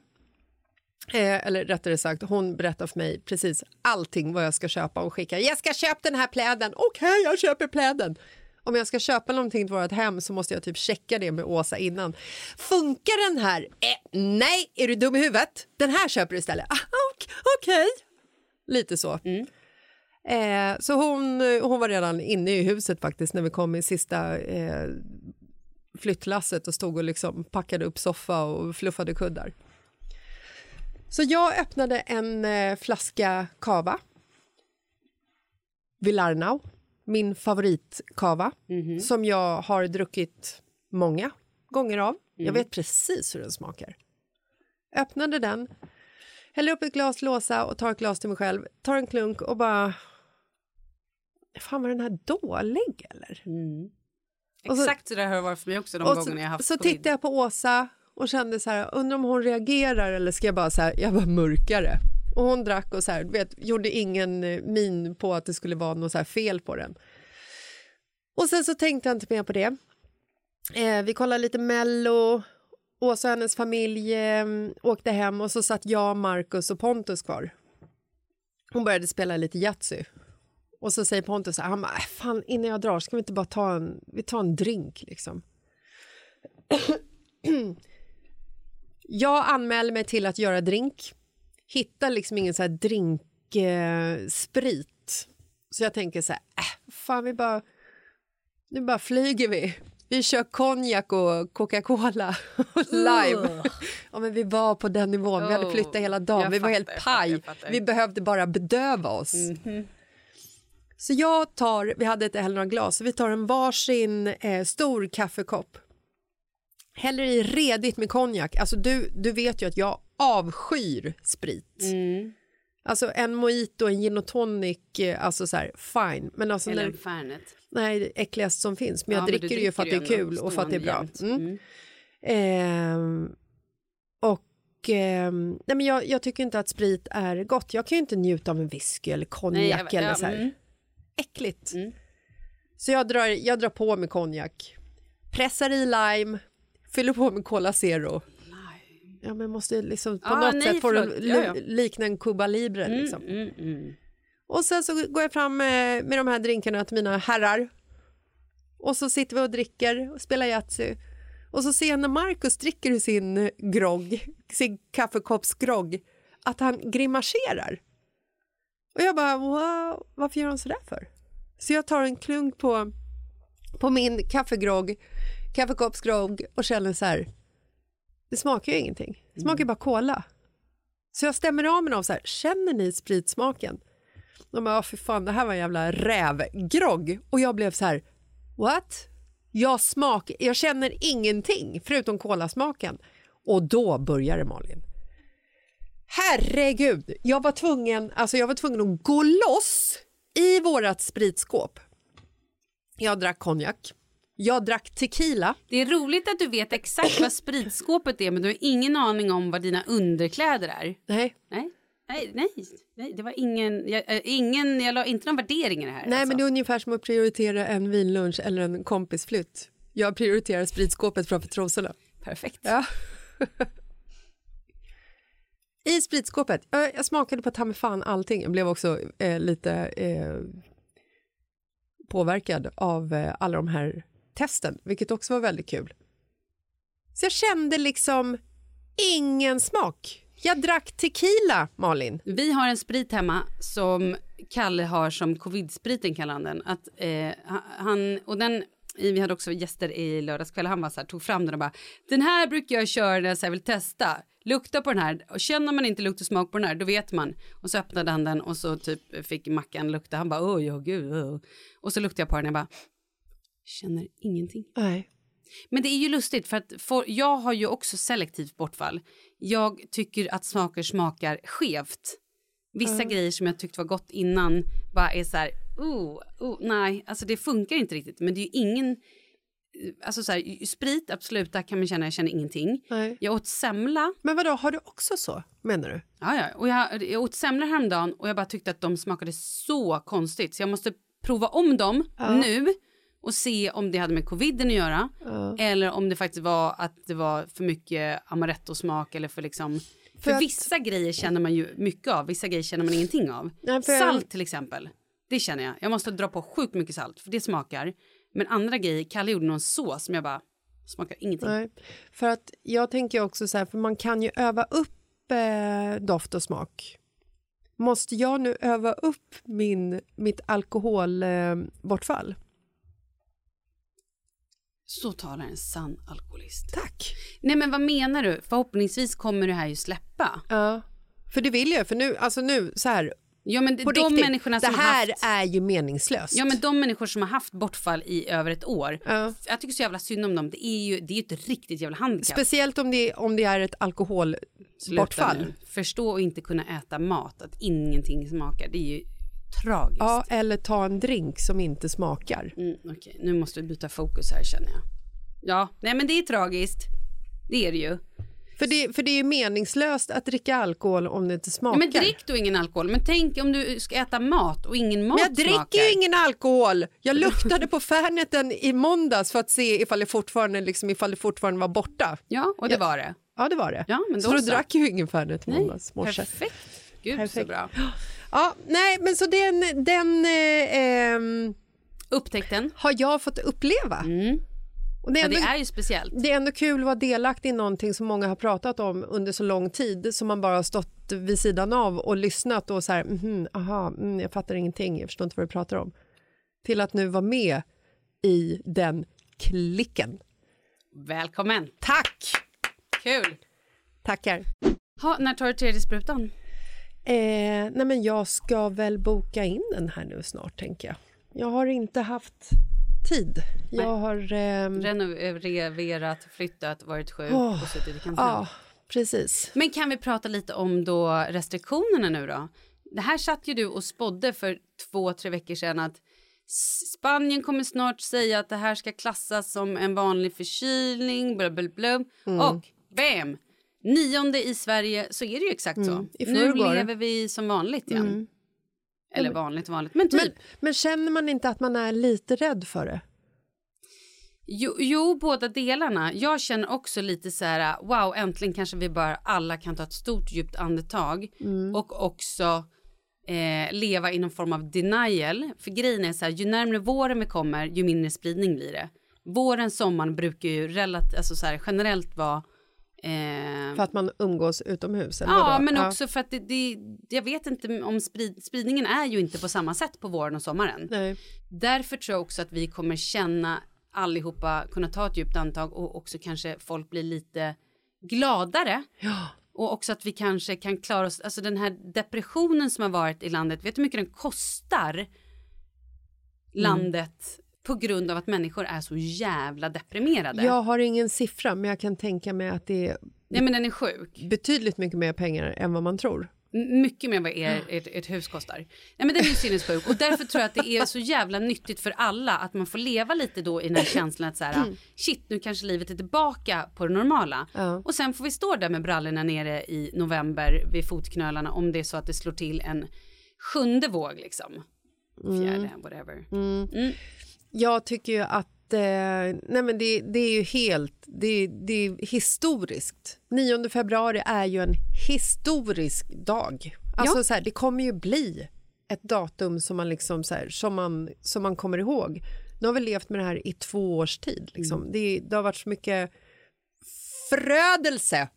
Eh, eller rättare sagt, hon berättar för mig precis allting vad jag ska köpa och skicka. Jag ska köpa den här pläden. Okej, jag köper pläden. Om jag ska köpa någonting till vårt hem så måste jag typ checka det med Åsa innan. Funkar den här? Eh, nej, är du dum i huvudet? Den här köper du istället. Ah, ok- Okej. Lite så. Eh, så hon, hon var redan inne i huset faktiskt när vi kom i sista eh, flyttlasset och stod och liksom packade upp soffa och fluffade kuddar. Så jag öppnade en eh, flaska kava. Villarnau, min favoritkava som jag har druckit många gånger av. Jag vet precis hur den smakar. Öppnade den, häller upp ett glas låsa och tar ett glas till mig själv, tar en klunk och bara... Fan, var den här dålig eller? Så- Exakt så där har det varit för mig också de gångerna jag så, haft så covid. tittade jag på Åsa och kände så här, undrar om hon reagerar eller ska jag bara så här, jag var mörkare. Och hon drack och så här, vet, gjorde ingen eh, min på att det skulle vara något så här fel på den. Och sen så tänkte jag inte mer på det. Eh, vi kollade lite Mello, Åsa och hennes familj eh, åkte hem och så satt jag, Markus och Pontus kvar. Hon började spela lite Yatzy. Och så säger Pontus så här, han bara, äh, fan innan jag drar ska vi inte bara ta en, vi tar en drink liksom. Mm jag anmäler mig till att göra drink, hittar liksom ingen så här drinksprit. Eh, sprit. så jag tänker så här, äh, fan vi bara, nu bara flyger vi. Vi kör konjak och Coca-Cola och lime. Ja, men vi var på den nivån, vi hade Oh, flyttat hela dagen, jag vi var helt paj. Vi behövde bara bedöva oss. Mhm. Så jag tar, vi hade inte heller några glas, så vi tar en varsin eh, stor kaffekopp. Häller i redigt med konjak. Alltså du, du vet ju att jag avskyr sprit. Mm. Alltså en mojito, en gin och tonic, eh, alltså så här, fine. Men alltså Eller när, en Fernet. nej, det äckligast som finns. Men jag Ja, men dricker ju för att det är dricker kul och för att det är bra. Mm. jämt. Ehm, och ehm, nej, men jag, jag tycker inte att sprit är gott. Jag kan ju inte njuta av en whisky eller konjak eller ja, så här. mm. Äckligt. Mm. Så jag drar, jag drar på med konjak. Pressar i lime, fyller på med Cola Zero. Ja, men måste liksom på Ah, något nej, sätt få förlåt. Ja, ja. li- likna en Cuba Libre. Mm, Liksom. mm, mm. Och sen så går jag fram med, med de här drinkarna till mina herrar. Och så sitter vi och dricker och spelar Yatzy. Och så ser jag när Markus dricker sin grogg, sin kaffekoppsgrogg, att han grimaserar. Och jag bara, wow, varför gör han så där för? Så jag tar en klunk på, på min kaffegrogg, kaffekoppsgrogg och känner så här, det smakar ju ingenting. Det smakar ju bara cola. Så jag stämmer av med dem så här, känner ni spritsmaken? De bara, fy fan, det här var en jävla rävgrogg. Och jag blev så här, what? Jag, smak, jag känner ingenting förutom kolasmaken. Och då börjar det Malin. Herregud, jag var tvungen, alltså jag var tvungen att gå loss i vårat spritskåp. Jag drack konjak. Jag drack tequila. Det är roligt att du vet exakt vad spritskåpet är men du har ingen aning om vad dina underkläder är. Nej. Nej, nej, nej, nej det var ingen, jag, äh, ingen, jag la inte någon värdering i det här. Nej, alltså. men det är ungefär som att prioritera en vinlunch eller en kompisflytt. Jag prioriterar spritskåpet framför trosorna. Perfekt. Ja. I spritskåpet, jag, jag smakade på ta fan allting. Jag blev också eh, lite eh, påverkad av eh, alla de här testen, vilket också var väldigt kul. Så jag kände liksom ingen smak. Jag drack tequila, Malin. Vi har en sprit hemma som Kalle har som covid-spriten kallar han den. Att, eh, han, och den, vi hade också gäster i lördagskväll, han var så här, tog fram den och bara den här brukar jag köra när jag vill testa. Lukta på den här och känner man inte lukt och smak på den här då vet man. Och så öppnade han den och så typ fick Mackan lukta. Han bara oj, oh, gud. Oh. Och så luktade jag på den och jag bara känner ingenting. Nej. Men det är ju lustigt för att for, jag har ju också selektivt bortfall. Jag tycker att smaker smakar skevt. Vissa Mm. grejer som jag tyckte var gott innan bara är så här, oh, oh, nej, alltså det funkar inte riktigt. Men det är ju ingen, alltså så här, sprit absolut, där kan man känna, jag känner ingenting. Nej. Jag åt semla. Men vadå, har du också så, menar du? Ja, ja, och jag, jag åt semlor häromdagen och jag bara tyckte att de smakade så konstigt så jag måste prova om dem Ja. nu och se om det hade med coviden att göra Ja. eller om det faktiskt var att det var för mycket amaretto-smak eller för liksom för, För att- vissa grejer känner man ju mycket av, vissa grejer känner man ingenting av. För- Salt till exempel, det känner jag. Jag måste dra på sjukt mycket salt för det smakar. Men andra grejer, Kalle gjorde någon sås som jag bara smakar ingenting. Nej, för att jag tänker också så här, för man kan ju öva upp eh, doft och smak. Måste jag nu öva upp min, mitt alkoholbortfall? Eh, bortfall? Så talar en sann alkoholist. Tack. Nej men vad menar du? Förhoppningsvis kommer det här ju släppa. Ja, för det vill jag. För nu, alltså nu så här, Ja men på de riktigt, människorna det som här har haft... är ju meningslöst. Ja men de människor som har haft bortfall i över ett år. Ja. Jag tycker så jävla synd om dem. Det är ju, det är ju ett riktigt jävla handikapp. Speciellt om det, om det är ett alkoholbortfall. Förstå och inte kunna äta mat, att ingenting smakar. Det är ju tragiskt. Ja, eller ta en drink som inte smakar. Mm, Okej, nu måste vi byta fokus här känner jag. Ja, nej men det är tragiskt. Det är det ju. För det, för det är ju meningslöst att dricka alkohol om det inte smakar. Ja, men drick då ingen alkohol. Men tänk om du ska äta mat och ingen mat Men jag dricker smakar. ju ingen alkohol. Jag luktade på Färneten i måndags för att se ifall det fortfarande, liksom, ifall det fortfarande var borta. Ja, och det Ja. var det. Ja, det var det. Ja, men då så då så. drack jag ju ingen Fernet i måndags morse. perfekt. Gud så Perfekt. bra. Ja, nej, men så den, den eh, ehm, Upptäckten. har jag fått uppleva. Mm. Och det, är Ja, det ändå, är ju speciellt. det är ändå kul att vara delaktig i någonting som många har pratat om under så lång tid som man bara har stått vid sidan av och lyssnat och så här, mhm, aha, mm, jag fattar ingenting, jag förstår inte vad du pratar om. Till att nu vara med i den klicken. Välkommen. Tack! Kul. Tackar. Ha, när tar du tredje sprutan? Eh, nej men jag ska väl boka in den här nu snart, tänker jag. Jag har inte haft tid. Jag Nej. har... ehm, Renoverat, flyttat, varit sjuk Åh, och suttit i kanten. ja, precis. Men kan vi prata lite om då restriktionerna nu då? Det här satt ju du och spådde för två, tre veckor sedan att Spanien kommer snart säga att det här ska klassas som en vanlig förkylning, bla bla bla. Mm. Och bam! Nionde i Sverige så är det ju exakt så. Mm, i Nu lever vi som vanligt igen. Mm. Eller vanligt vanligt, men typ. Men, men känner man inte att man är lite rädd för det? Jo, jo, båda delarna. Jag känner också lite så här, wow, äntligen kanske vi bara alla kan ta ett stort djupt andetag Mm. och också eh, leva i någon form av denial. För grejen är så här, ju närmare våren vi kommer, ju mindre spridning blir det. Våren, sommaren brukar ju relativt, alltså så här, generellt vara eh, För att man umgås utomhus? Eller Ja, men också för att det, det, jag vet inte om sprid, spridningen är ju inte på samma sätt på våren och sommaren. Nej. Därför tror jag också att vi kommer känna allihopa, kunna ta ett djupt andetag och också kanske folk blir lite gladare. Ja. Och också att vi kanske kan klara oss, alltså den här depressionen som har varit i landet, vet du hur mycket den kostar landet på grund av att människor är så jävla deprimerade? Jag har ingen siffra, men jag kan tänka mig att det är Nej men den är sjuk. betydligt mycket mer pengar än vad man tror. Mycket mer än vad er, ert, ert hus kostar. Nej men den är ju sinnessjuk och därför tror jag att det är så jävla nyttigt för alla att man får leva lite då i den här känslan att så här, shit nu kanske livet är tillbaka på det normala. Ja. Och sen får vi stå där med brallorna nere i november vid fotknölarna om det är så att det slår till en sjunde våg liksom. Fjärde, whatever. Mm. Jag tycker ju att eh, nej men det, det är ju helt det, det är historiskt. 9 februari är ju en historisk dag. Alltså Ja. så här, det kommer ju bli ett datum som man, liksom så här, som man, som man kommer ihåg. Nu har vi levt med det här i två års tid. Liksom. Det, det har varit så mycket förödelse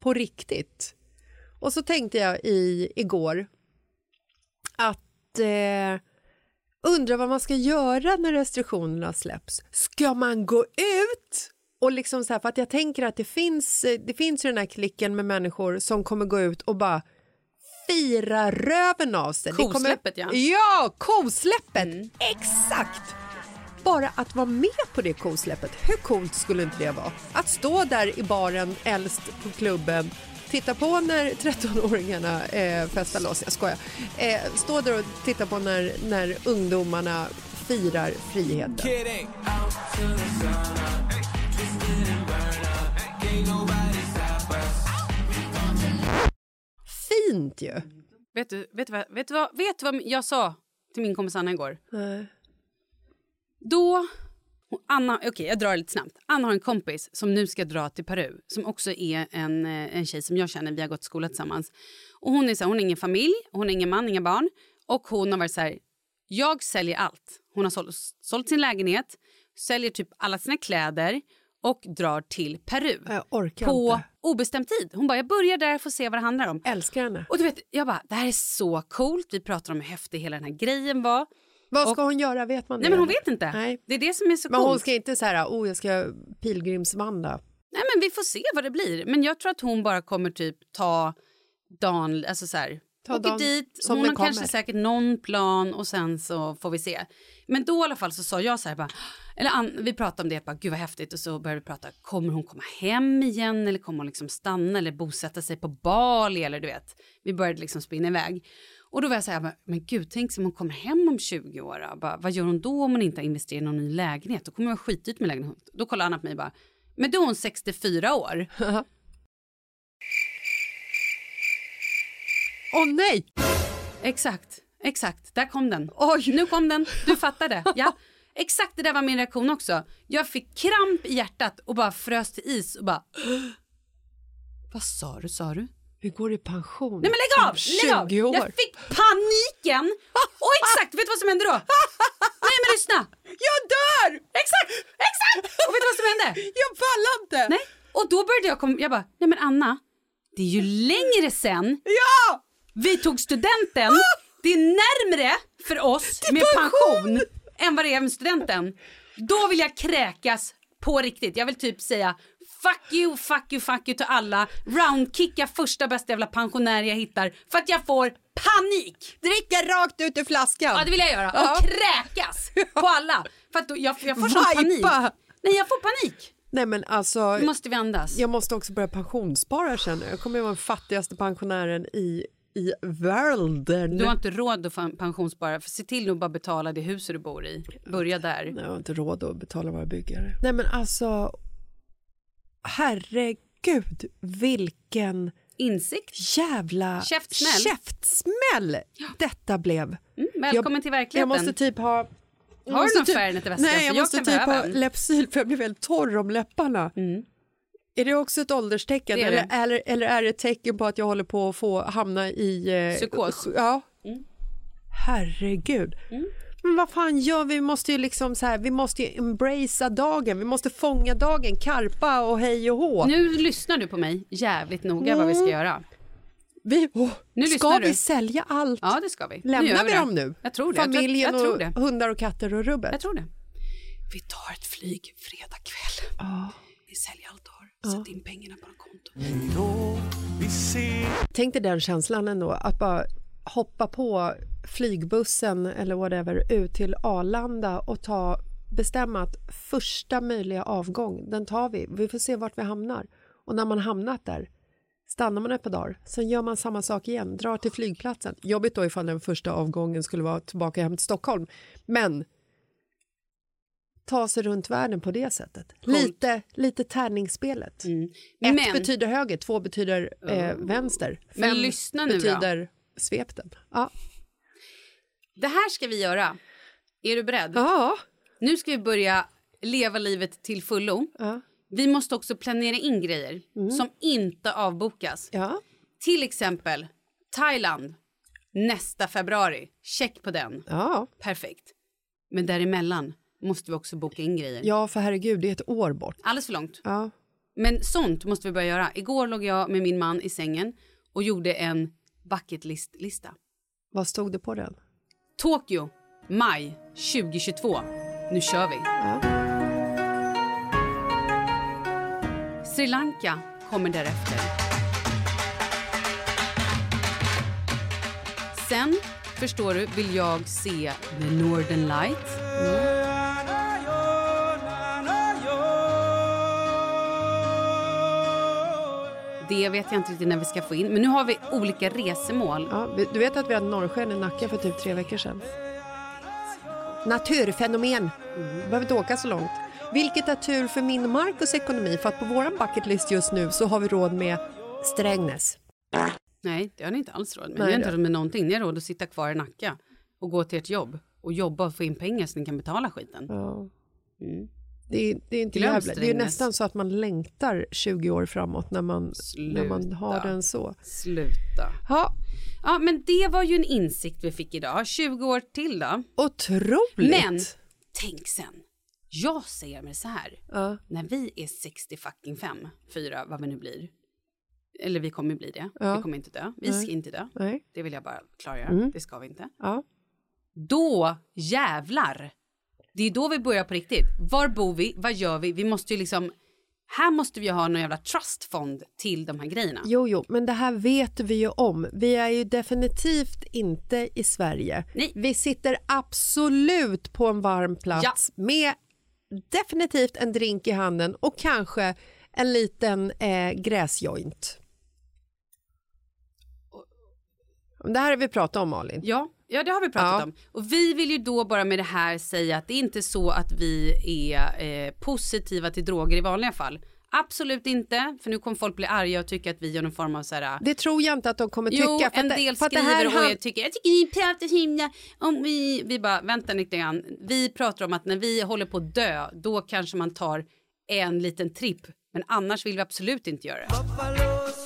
på riktigt. Och så tänkte jag i, igår att eh, undra vad man ska göra när restriktionerna släpps. Ska man gå ut? Och liksom så här, för att jag tänker att det finns, eh, det finns ju den här klicken med människor som kommer gå ut och bara fira röven av sig. Kommer- Kosläppet, ja. Ja, kosläppet! Exakt! Bara att vara med på det kosläppet, hur coolt skulle inte det vara? Att stå där i baren, äldst på klubben, titta på när 13-åringarna eh, festar loss, jag skojar. Eh, stå där och titta på när, när ungdomarna firar friheten. Fint ju! Vet, du, vet, du vad, vet, du vad, vet du vad jag sa till min kompis Anna igår? Nej. Då... Anna, okej jag drar lite snabbt. Anna har en kompis som nu ska dra till Peru som också är en, eh, en tjej som jag känner, vi har gått skola tillsammans. Och hon är så här, hon har ingen familj, hon har ingen man, inga barn och hon har varit så här, jag säljer allt. Hon har sålt, sålt sin lägenhet, säljer typ alla sina kläder och drar till Peru på inte. obestämd tid. Hon bara, jag börjar där för att se vad det handlar om. Älskar henne. Och du vet, jag bara, det här är så coolt. Vi pratar om hur häftig hela den här grejen var. Vad ska Och- hon göra? Vet man det? Nej men hon vet inte. Nej. Det är det som är så Men coolt. hon ska inte så här, oh jag ska pilgrimsvandra. Nej men vi får se vad det blir. Men jag tror att hon bara kommer typ ta dagen, alltså så här. Ta åker dit, som hon har kanske säkert någon plan och sen så får vi se. Men då i alla fall så sa jag så här bara, eller Ann, vi pratade om det, bara, gud vad häftigt och så började vi prata, kommer hon komma hem igen eller kommer hon liksom stanna eller bosätta sig på Bali eller du vet. Vi började liksom spinna iväg. Och då var jag så här, men, gud tänk om hon kommer hem om 20 år? Bara, vad gör hon då om hon inte har investerat i någon ny lägenhet? Då kommer hon vara skitdyrt med lägenhet. Då kollar Anna på mig och bara, men då är hon 64 år. Åh nej! Exakt, exakt. Där kom den. Oj. Nu kom den. Du fattade. Ja. Exakt det där var min reaktion också. Jag fick kramp i hjärtat och bara frös till is och bara... Vad sa du, sa du? Vi går i pension Nej men lägg av! Lägg av! 20 år. Jag fick paniken! Och exakt, vet du vad som hände då? Nej men lyssna! Jag dör! Exakt, exakt! Och vet du vad som hände? Jag pallar inte! Nej, och då började jag komma, jag bara, nej men Anna, det är ju längre sen Ja! vi tog studenten, det är närmre för oss med pension än vad det är med studenten. Då vill jag kräkas på riktigt. Jag vill typ säga fuck you, fuck you, fuck you till alla. Roundkicka första bästa jävla pensionär jag hittar för att jag får panik. Dricka rakt ut ur flaskan. Ja det vill jag göra. Ja. Och kräkas på alla. För att då, jag, jag får sån panik. Nej jag får panik. Nej men alltså, Nu måste vi andas. jag måste också börja pensionsspara känner jag. Jag kommer att vara den fattigaste pensionären i, i världen. Du har inte råd att pensionsspara. För se till att bara betala det huset du bor i. Börja där. Nej, jag har inte råd att betala våra byggare. Nej men alltså, herregud vilken Insikt. jävla Käftsmäll. käftsmäll detta blev. Mm, välkommen jag, till verkligheten. Jag måste typ ha... Har du någon typ, Fernet i väskan? Nej, jag jag måste typ ha en. Lypsyl för jag blir väldigt torr om läpparna. Mm. Är det också ett ålderstecken Det är eller, det. eller, eller är det ett tecken på att jag håller på att få hamna i... Eh, Psykos. Ja. Mm. Herregud. Men vad fan gör vi? Vi måste ju liksom så här, vi måste ju embracea dagen, vi måste fånga dagen, karpa och hej och hå. Nu lyssnar du på mig jävligt noga vad vi ska göra. Vi, åh, Nu ska vi du. sälja allt? Ja, det ska vi. Lämnar vi det. dem nu? Jag tror det. Jag tror- Familjen jag tror och det. hundar och katter och rubbet? Jag tror det. Vi tar ett flyg fredag kväll. Vi säljer allt du har. Sätt in pengarna på en konto. Då vi ses Tänk dig den känslan ändå, att bara hoppa på flygbussen eller whatever ut till Arlanda och ta, bestämma att första möjliga avgång, den tar vi. Vi får se vart vi hamnar. Och när man hamnat där stannar man ett par dagar, sen gör man samma sak igen, drar till flygplatsen. Jobbigt då ifall den första avgången skulle vara tillbaka hem till Stockholm. Men ta sig runt världen på det sättet. Lite, lite tärningsspelet. Ett Mm. Men- betyder höger, två betyder eh, vänster. Fem Men lyssna nu då. betyder svepten. Ja. Det här ska vi göra. Är du beredd? Ja. Nu ska vi börja leva livet till fullo. Ja. Vi måste också planera in grejer som inte avbokas. Ja. Till exempel Thailand nästa februari. Check på den. Ja. Perfekt. Men däremellan måste vi också boka in grejer. ja, för herregud, det är ett år bort. Alldeles för långt. Ja. Men sånt måste vi börja göra. Igår låg jag med min man i sängen och gjorde en bucket list-lista. Vad stod det på den? Tokyo, maj 2022. Nu kör vi. Sri Lanka kommer därefter. Sen, förstår du, vill jag se The Northern Lights. Det vet jag inte riktigt när vi ska få in. Men nu har vi olika resemål. Ja, du vet att vi hade norrsken i Nacka för typ tre veckor sedan? Naturfenomen. behöver inte åka så långt. Vilket är tur för min och Marcus ekonomi för att på vår bucketlist just nu så har vi råd med Strängnäs. Nej, det har ni inte alls råd med. Nej, ni har inte råd med någonting. Ni har råd att sitta kvar i Nacka och gå till ert jobb och jobba och få in pengar så ni kan betala skiten. Ja. Mm. Det är, det är inte Glöm jävla, det är nästan så att man längtar 20 år framåt när man, när man har den så. Sluta. Ja, Ja, men det var ju en insikt vi fick idag. 20 år till då. otroligt! Men tänk sen. Jag säger mig så här. Ja. När vi är 60 fucking fem, fyra, vad vi nu blir. Eller vi kommer bli det. Ja. Vi kommer inte dö. Vi Nej. ska inte dö. Nej. Det vill jag bara klargöra. Mm. Det ska vi inte. Ja. Då jävlar. Det är då vi börjar på riktigt. Var bor vi? Vad gör vi? Vi måste ju liksom... Här måste vi ha någon jävla trustfond till de här grejerna. Jo, jo, men det här vet vi ju om. Vi är ju definitivt inte i Sverige. Nej. Vi sitter absolut på en varm plats med definitivt en drink i handen och kanske en liten eh, gräsjoint. Det här har vi pratat om, Malin. Ja, ja, det har vi pratat Ja. om. Och vi vill ju då bara med det här säga att det är inte så att vi är eh, positiva till droger i vanliga fall. Absolut inte, för nu kommer folk bli arga och tycka att vi gör någon form av så här... Det tror jag inte att de kommer tycka. Jo, en del det skriver här och jag tycker, jag tycker ni pratar så himla om vi... Vi bara, vänta lite grann. Vi pratar om att när vi håller på att dö, då kanske man tar en liten tripp. Men annars vill vi absolut inte göra det.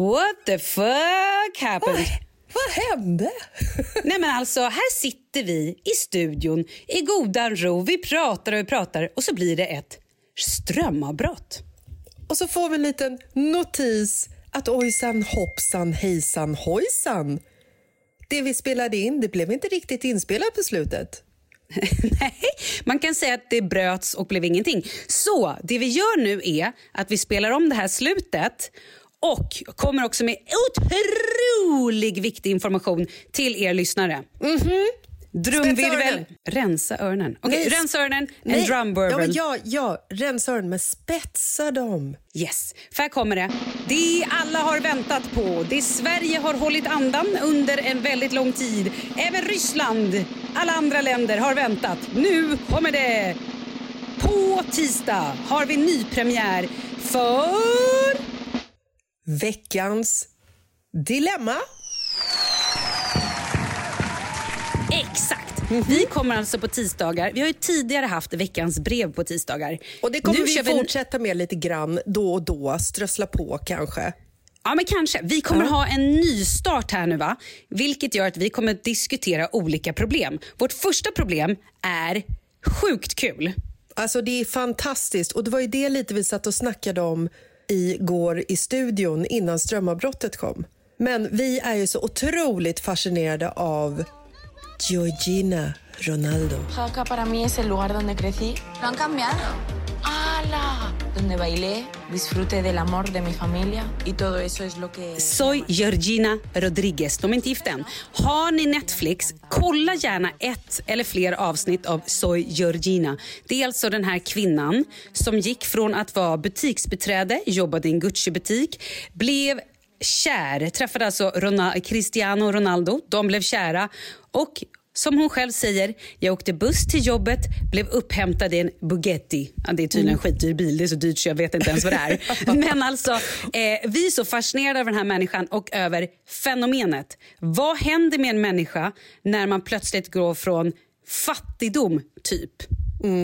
What the fuck happened? Vad hände? Nej men alltså, här sitter vi i studion i godan ro. Vi pratar och vi pratar och så blir det ett strömavbrott. Och så får vi en liten notis att ojsan hoppsan hejsan hojsan. Det vi spelade in det blev inte riktigt inspelat på slutet. Nej, man kan säga att det bröts och blev ingenting. Så det vi gör nu är att vi spelar om det här slutet och kommer också med otrolig viktig information till er lyssnare. Drumvirvel. öronen. Rensa öronen. Okej, Nej, rensa öronen. En Nej, drumvirvel. Ja, ja, ja, rensa öronen, men spetsa dem. Yes, för här kommer det. Det alla har väntat på. Det Sverige har hållit andan under en väldigt lång tid. Även Ryssland, alla andra länder har väntat. Nu kommer det! På tisdag har vi nypremiär för... Veckans dilemma. Exakt! Vi kommer alltså på tisdagar. Vi har ju tidigare haft veckans brev på tisdagar. Och det kommer Nu vi fortsätta med lite grann då och då. Strössla på kanske. Ja, men kanske. Vi kommer Ja. ha en ny start här nu, va? vilket gör att vi kommer diskutera olika problem. Vårt första problem är sjukt kul. Alltså det är fantastiskt och det var ju det lite vi satt och snackade om igår i studion innan strömavbrottet kom. Men vi är ju så otroligt fascinerade av Georgina Ronaldo. Jaca para mí es el lugar donde crecí. Lo han cambiado. ¡Hala! Donde bailé, disfruté del amor de mi familia y todo eso es lo que... Soy Georgina Rodriguez. De är inte gifta än. Har ni Netflix, kolla gärna ett eller fler avsnitt av Soy Georgina. Det är alltså den här kvinnan som gick från att vara butiksbiträde, jobbade i en Gucci-butik, blev kär, träffade alltså Ronald, Cristiano Ronaldo. De blev kära och som hon själv säger, jag åkte buss till jobbet, blev upphämtad i en Bugatti. Ja, det är tydligen en skitdyr bil, det är så dyrt så jag vet inte ens vad det är. Men alltså, eh, vi är så fascinerade av den här människan och över fenomenet. Vad händer med en människa när man plötsligt går från fattigdom, typ,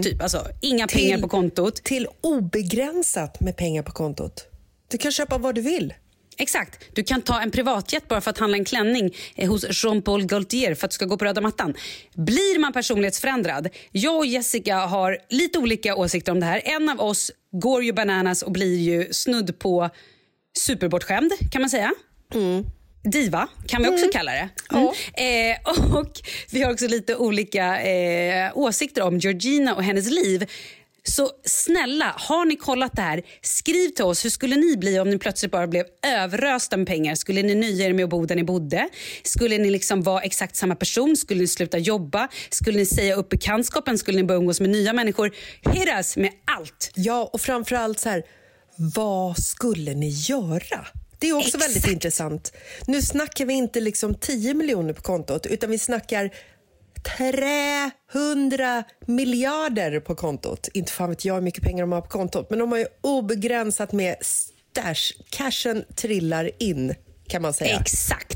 typ alltså inga pengar Till- på kontot, Till obegränsat med pengar på kontot. Du kan köpa vad du vill. Exakt. Du kan ta en privatjet bara för att handla en klänning eh, hos Jean-Paul Gaultier för att du ska gå på röda mattan. Blir man personlighetsförändrad? Jag och Jessica har lite olika åsikter om det här. En av oss går ju bananas och blir ju snudd på superbortskämd kan man säga. Diva kan vi också kalla det. Mm. Eh, och Vi har också lite olika eh, åsikter om Georgina och hennes liv. Så snälla, har ni kollat det här? Skriv till oss. Hur skulle ni bli om ni plötsligt bara blev överösta med pengar? Skulle ni nöja er med att bo där ni bodde? Skulle ni liksom vara exakt samma person? Skulle ni sluta jobba? Skulle ni säga upp bekantskapen? Skulle ni börja umgås med nya människor? Hit us med allt! Ja, och framförallt så här, vad skulle ni göra? Det är också Exakt. väldigt intressant. Nu snackar vi inte liksom 10 miljoner på kontot, utan vi snackar 300 miljarder på kontot. Inte fan vet jag hur mycket pengar de har på kontot, men de har ju obegränsat med stash. Cashen trillar in, kan man säga. Exakt.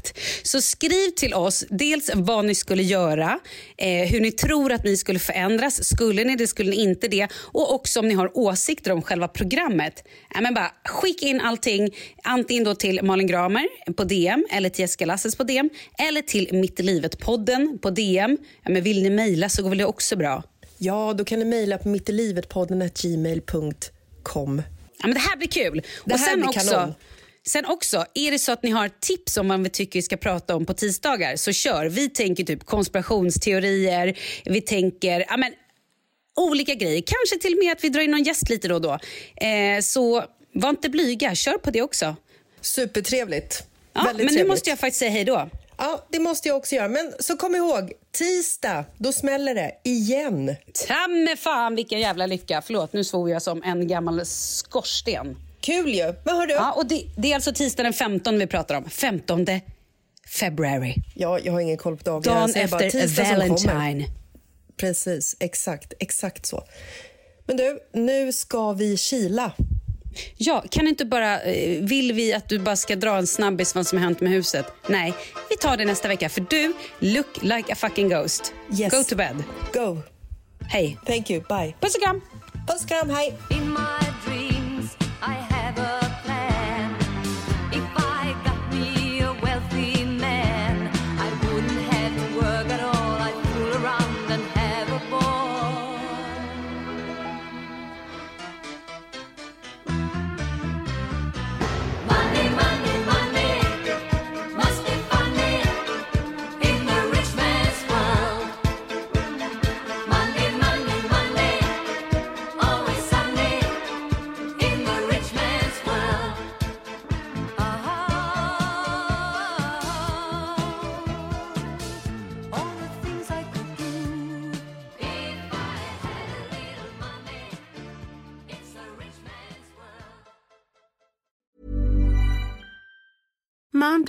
Så skriv till oss dels vad ni skulle göra, eh, hur ni tror att ni skulle förändras. Skulle ni det, skulle ni inte det? Och också om ni har åsikter om själva programmet. Ja, men bara skicka in allting, antingen då till Malin Gramer på DM eller till Jessica Lasses på DM eller till Mitt i livet-podden på DM. Ja, men vill ni mejla så går väl det också bra. Ja, då kan ni mejla på mittilivetpodden.gmail.com. Ja, men det här blir kul. Det här blir också, kanon. Sen också, är det så att ni har tips om vad vi tycker vi ska prata om på tisdagar så kör. Vi tänker typ konspirationsteorier, vi tänker ja, men, olika grejer. Kanske till och med att vi drar in någon gäst lite då och då. Eh, så var inte blyga, kör på det också. Supertrevligt. Ja, Väldigt men nu trevligt. måste jag faktiskt säga hej då. Ja, det måste jag också göra. Men så kom ihåg, tisdag, då smäller det igen. Ta fan vilken jävla lycka. Förlåt, nu svor jag som en gammal skorsten. Kul ju. Men hörru, Ja, och det, det är alltså tisdag den 15 vi pratar om. 15 februari. ja, jag har ingen koll på dagarna. Dagen efter. Valentine. Precis, exakt, exakt så. Men du, nu ska vi kila. Ja, kan inte bara, eh, vill vi att du bara ska dra en snabbis vad som har hänt med huset? Nej, vi tar det nästa vecka för du look like a fucking ghost. Yes. Go to bed. Go. Hej. Thank you, bye. Puss och kram. Puss och kram, hej.